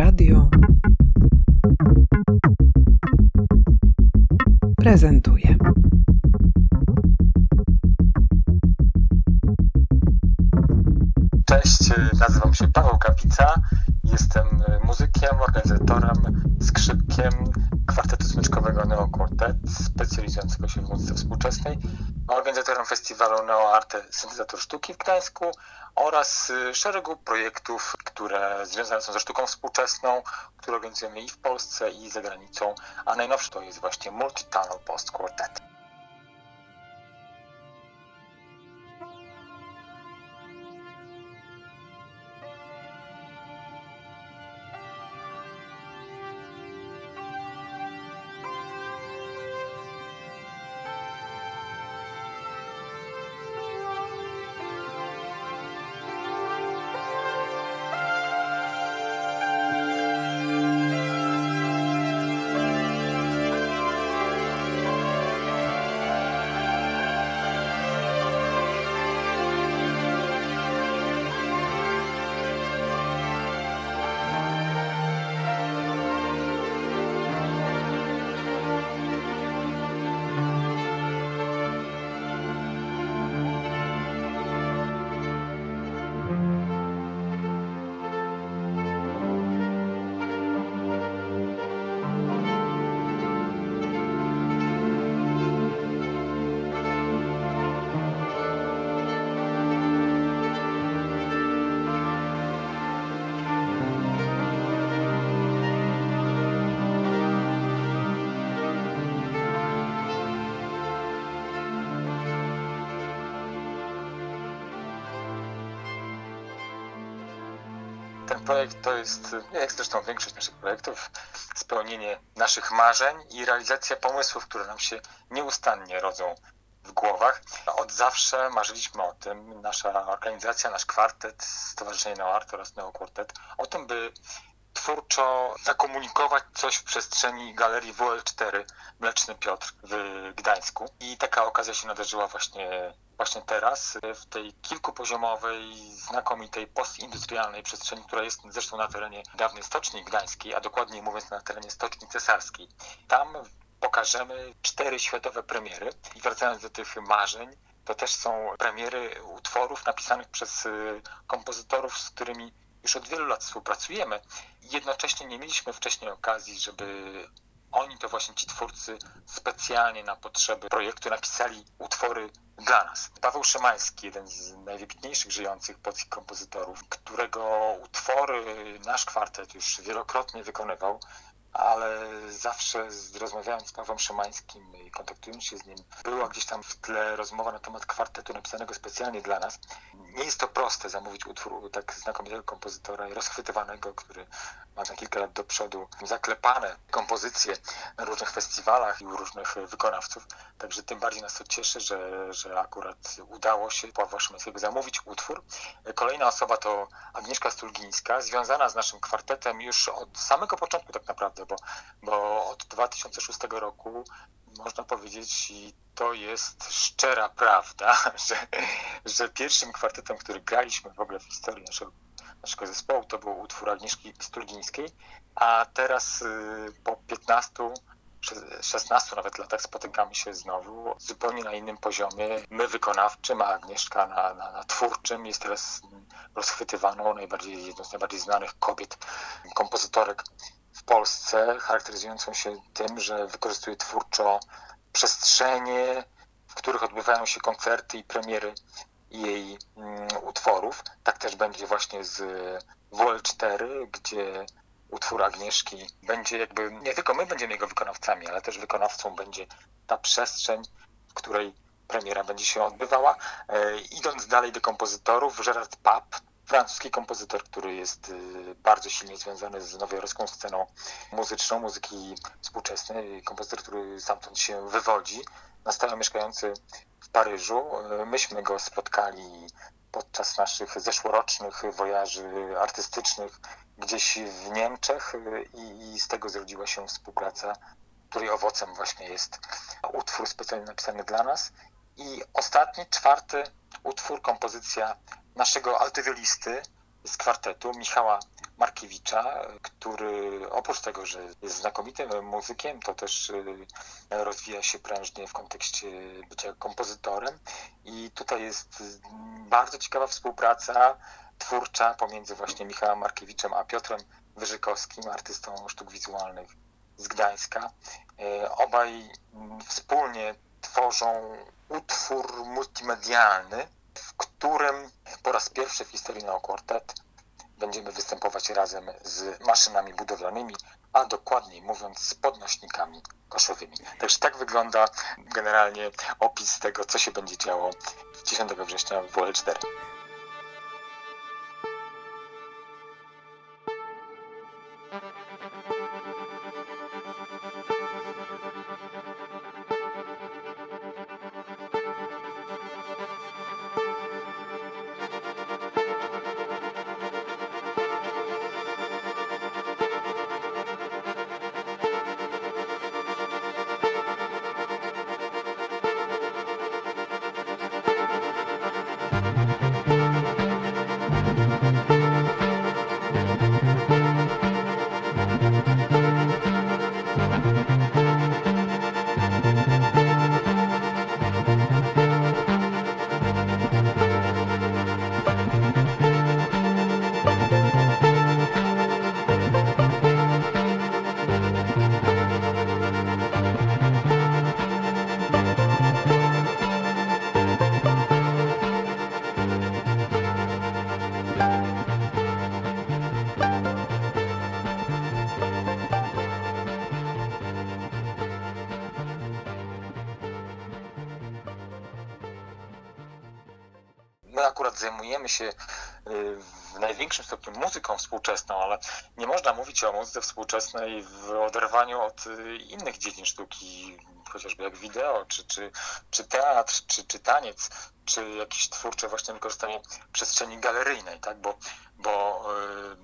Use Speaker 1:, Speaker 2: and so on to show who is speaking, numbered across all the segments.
Speaker 1: Radio prezentuje.
Speaker 2: Cześć, nazywam się Paweł Kapica. Jestem muzykiem, organizatorem, skrzypkiem kwartetu smyczkowego Neo Quartet, specjalizującego się w muzyce współczesnej, organizatorem festiwalu Neo Arte Syntezator Sztuki w Gdańsku oraz szeregu projektów, które związane są ze sztuką współczesną, które organizujemy i w Polsce, i za granicą, a najnowszy to jest właśnie Multi-Tunnel Post Quartet. Ten projekt to jest, jak zresztą większość naszych projektów, spełnienie naszych marzeń i realizacja pomysłów, które nam się nieustannie rodzą w głowach. Od zawsze marzyliśmy o tym, nasza organizacja, nasz kwartet, Stowarzyszenie Neoart oraz Neokwartet, o tym, by twórczo zakomunikować coś w przestrzeni galerii WL4 Mleczny Piotr w Gdańsku. I taka okazja się nadarzyła właśnie, właśnie teraz, w tej kilkupoziomowej, znakomitej, postindustrialnej przestrzeni, która jest zresztą na terenie dawnej Stoczni Gdańskiej, a dokładniej mówiąc na terenie Stoczni Cesarskiej. Tam pokażemy cztery światowe premiery i wracając do tych marzeń, to też są premiery utworów napisanych przez kompozytorów, z którymi już od wielu lat współpracujemy. Jednocześnie nie mieliśmy wcześniej okazji, żeby oni, to właśnie ci twórcy, specjalnie na potrzeby projektu napisali utwory dla nas. Paweł Szymański, jeden z najwybitniejszych żyjących polskich kompozytorów, którego utwory nasz kwartet już wielokrotnie wykonywał, ale zawsze rozmawiając z Pawłem Szymańskim i kontaktując się z nim, była gdzieś tam w tle rozmowa na temat kwartetu napisanego specjalnie dla nas. Nie jest to proste zamówić utwór tak znakomitego kompozytora i rozchwytywanego, który ma na kilka lat do przodu zaklepane kompozycje na różnych festiwalach i u różnych wykonawców. Także tym bardziej nas to cieszy, że, że akurat udało się Pawła Szymańskiego zamówić utwór. Kolejna osoba to Agnieszka Stulgińska, związana z naszym kwartetem już od samego początku tak naprawdę, bo, bo od 2006 roku można powiedzieć, i to jest szczera prawda, że, że pierwszym kwartetem, który graliśmy w ogóle w historii naszego, naszego zespołu, to był utwór Agnieszki Stulgińskiej, a teraz po 15 16 nawet latach spotykamy się znowu zupełnie na innym poziomie. My wykonawczym, a Agnieszka na, na, na twórczym jest teraz rozchwytywaną, najbardziej, jedną z najbardziej znanych kobiet, kompozytorek w Polsce, charakteryzującą się tym, że wykorzystuje twórczo przestrzenie, w których odbywają się koncerty i premiery jej mm, utworów. Tak też będzie właśnie z WL4, gdzie utwór Agnieszki będzie jakby, nie tylko my będziemy jego wykonawcami, ale też wykonawcą będzie ta przestrzeń, w której premiera będzie się odbywała. E, idąc dalej do kompozytorów, Gerard Papp, francuski kompozytor, który jest bardzo silnie związany z nowojorską sceną muzyczną, muzyki współczesnej, kompozytor, który stamtąd się wywodzi, na stałe mieszkający w Paryżu. Myśmy go spotkali podczas naszych zeszłorocznych wojaży artystycznych gdzieś w Niemczech i, i z tego zrodziła się współpraca, której owocem właśnie jest utwór specjalnie napisany dla nas. I ostatni, czwarty utwór, kompozycja naszego altywiolisty z kwartetu, Michała Markiewicza, który oprócz tego, że jest znakomitym muzykiem, to też rozwija się prężnie w kontekście bycia kompozytorem. I tutaj jest bardzo ciekawa współpraca twórcza pomiędzy właśnie Michałem Markiewiczem a Piotrem Wyżykowskim, artystą sztuk wizualnych z Gdańska. Obaj wspólnie tworzą utwór multimedialny, w którym po raz pierwszy w historii Neokwartet będziemy występować razem z maszynami budowlanymi, a dokładniej mówiąc z podnośnikami koszowymi. Także tak wygląda generalnie opis tego, co się będzie działo 10 września w WL4. Zajmujemy się y, w największym stopniu muzyką współczesną, ale nie można mówić o muzyce współczesnej w oderwaniu od y, innych dziedzin sztuki, chociażby jak wideo, czy, czy, czy teatr, czy, czy taniec, czy jakieś twórcze właśnie wykorzystanie przestrzeni galeryjnej, tak? bo, bo y,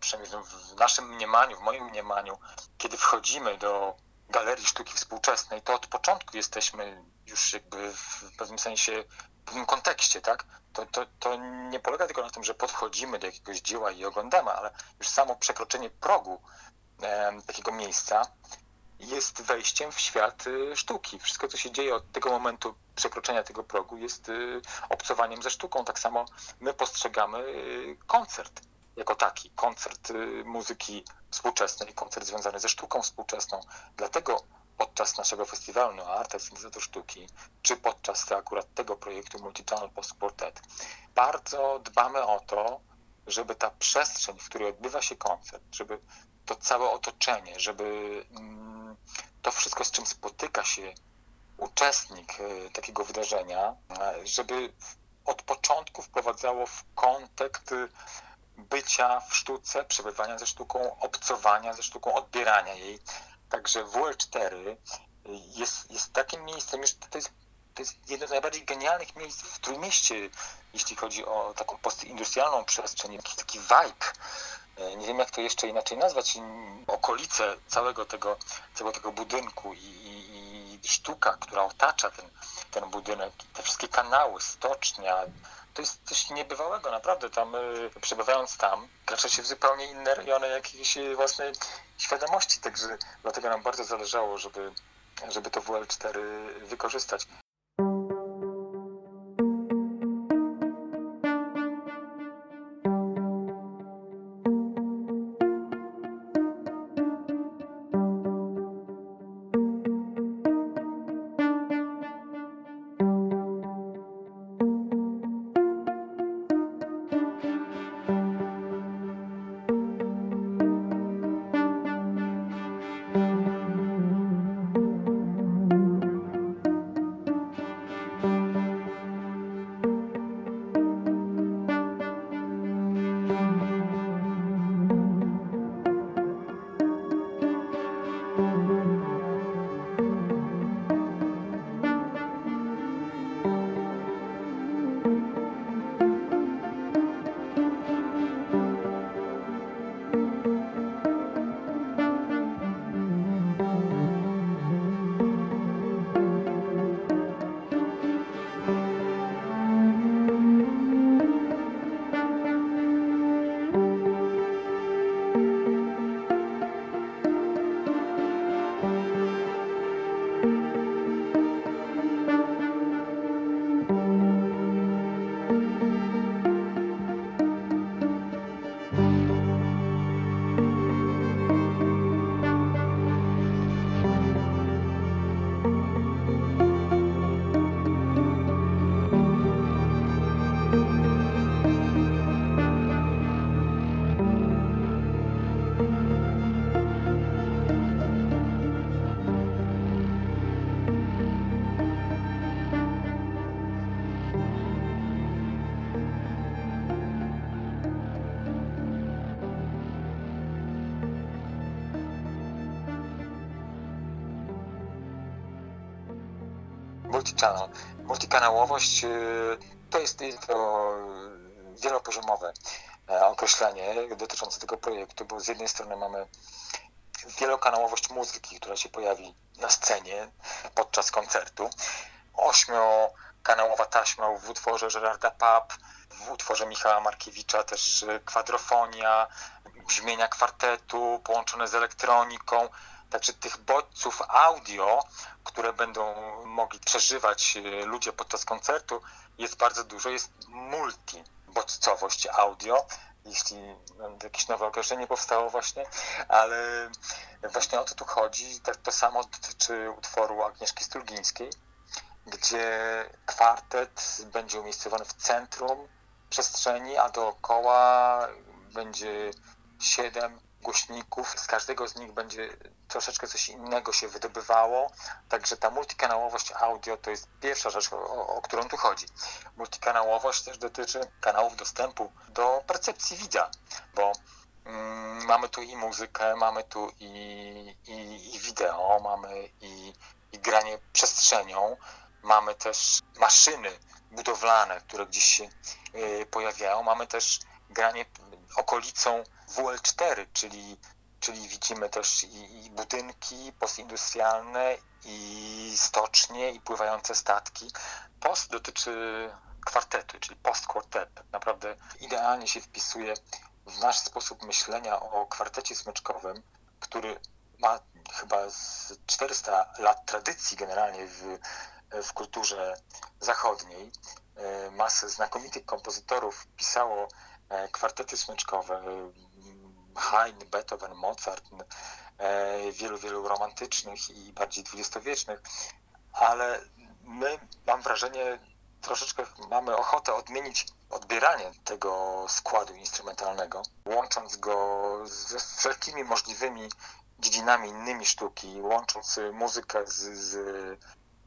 Speaker 2: przynajmniej w naszym mniemaniu, w moim mniemaniu, kiedy wchodzimy do galerii sztuki współczesnej, to od początku jesteśmy już jakby w pewnym sensie w pewnym kontekście, tak? To, to, to nie polega tylko na tym, że podchodzimy do jakiegoś dzieła i oglądamy, ale już samo przekroczenie progu e, takiego miejsca jest wejściem w świat y, sztuki. Wszystko, co się dzieje od tego momentu przekroczenia tego progu, jest y, obcowaniem ze sztuką. Tak samo my postrzegamy y, koncert jako taki, koncert muzyki współczesnej, koncert związany ze sztuką współczesną. Dlatego podczas naszego festiwalu No Art, Syntezator Sztuki, czy podczas akurat tego projektu Multichannel Post Quartet, bardzo dbamy o to, żeby ta przestrzeń, w której odbywa się koncert, żeby to całe otoczenie, żeby mm, to wszystko, z czym spotyka się uczestnik e, takiego wydarzenia, żeby od początku wprowadzało w kontekst bycia w sztuce, przebywania ze sztuką, obcowania ze sztuką, odbierania jej. Także WL4 jest, jest takim miejscem, już to jest, to jest jedno z najbardziej genialnych miejsc w Trójmieście, jeśli chodzi o taką postindustrialną przestrzeń, taki, vibe. E, nie wiem, jak to jeszcze inaczej nazwać, okolice całego tego, całego tego budynku i, i, i sztuka, która otacza ten, ten budynek, te wszystkie kanały, stocznia, to jest coś niebywałego, naprawdę. Tam, y, przebywając tam, kracza się w zupełnie inne rejony jakiejś własnej świadomości, także dlatego nam bardzo zależało, żeby, żeby to WL4 wykorzystać. Multikanałowość y, to jest, to wielopoziomowe e, określenie dotyczące tego projektu, bo z jednej strony mamy wielokanałowość muzyki, która się pojawi na scenie podczas koncertu, ośmiokanałowa taśma w utworze Gerarda Pap, w utworze Michała Markiewicza też y, kwadrofonia, brzmienia kwartetu połączone z elektroniką, Także tych bodźców audio, które będą mogli przeżywać y, ludzie podczas koncertu, jest bardzo dużo. Jest multi bodźcowość audio, jeśli jakieś nowe określenie powstało właśnie, ale właśnie o to tu chodzi. Tak to samo dotyczy utworu Agnieszki Stulgińskiej, gdzie kwartet będzie umiejscowiony w centrum przestrzeni, a dookoła będzie siedem głośników, z każdego z nich będzie troszeczkę coś innego się wydobywało, także ta multikanałowość audio to jest pierwsza rzecz, o, o którą tu chodzi. Multikanałowość też dotyczy kanałów dostępu do percepcji widza, bo mm, mamy tu i muzykę, mamy tu i, i, i wideo, mamy i, i granie przestrzenią, mamy też maszyny budowlane, które gdzieś się y, pojawiają, mamy też granie okolicą WL4, czyli, czyli widzimy też i, i budynki postindustrialne, i stocznie, i pływające statki. Post dotyczy kwartetu, czyli post-quartet. Tak naprawdę idealnie się wpisuje w nasz sposób myślenia o kwartecie smyczkowym, który ma chyba z 400 lat tradycji generalnie w, w kulturze zachodniej. E, masę znakomitych kompozytorów pisało e, kwartety smyczkowe. Haydn, Beethoven, Mozart, e, wielu, wielu romantycznych i bardziej dwudziestowiecznych, ale my, mam wrażenie, troszeczkę mamy ochotę odmienić odbieranie tego składu instrumentalnego, łącząc go ze wszelkimi możliwymi dziedzinami innymi sztuki, łącząc muzykę z, z,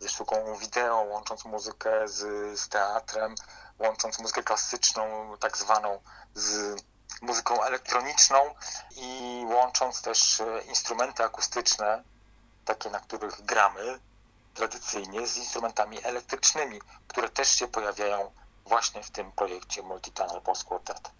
Speaker 2: ze sztuką wideo, łącząc muzykę z, z teatrem, łącząc muzykę klasyczną, tak zwaną, z muzyką elektroniczną i łącząc też e, instrumenty akustyczne, takie na których gramy tradycyjnie, z instrumentami elektrycznymi, które też się pojawiają właśnie w tym projekcie Multi-Tunnel Post Quartet.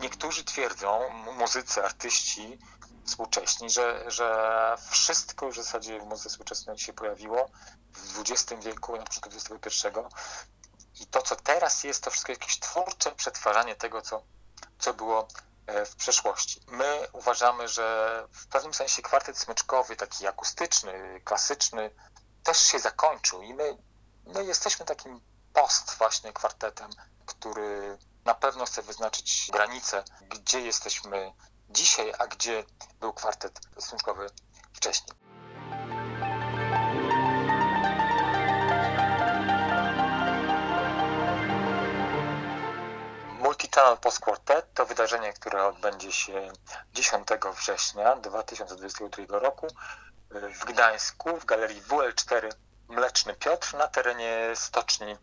Speaker 2: Niektórzy twierdzą, muzycy, artyści współcześni, że, że wszystko już w zasadzie w muzyce współczesnej się pojawiło w XX wieku, na przykład XXI. I to, co teraz jest, to wszystko jakieś twórcze przetwarzanie tego, co, co było e, w przeszłości. My uważamy, że w pewnym sensie kwartet smyczkowy, taki akustyczny, klasyczny, też się zakończył i my, my jesteśmy takim post właśnie kwartetem, który na pewno chcę wyznaczyć granice, gdzie jesteśmy dzisiaj, a gdzie był kwartet stosunkowy wcześniej. Multi-Channel Post Quartet to wydarzenie, które odbędzie się 10 września 2022 roku w Gdańsku w galerii WL4 Mleczny Piotr na terenie Stoczni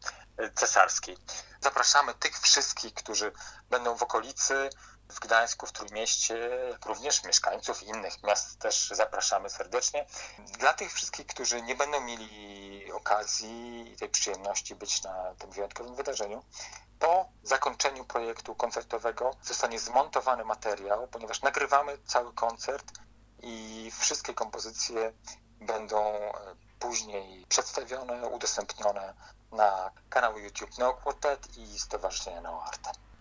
Speaker 2: Cesarskiej. Zapraszamy tych wszystkich, którzy będą w okolicy, w Gdańsku, w Trójmieście, również mieszkańców innych miast też zapraszamy serdecznie. Dla tych wszystkich, którzy nie będą mieli okazji i tej przyjemności być na tym wyjątkowym wydarzeniu, po zakończeniu projektu koncertowego zostanie zmontowany materiał, ponieważ nagrywamy cały koncert i wszystkie kompozycje będą później przedstawione, udostępnione na kanalu YouTube Neokvotat i isto vršenje na Arta.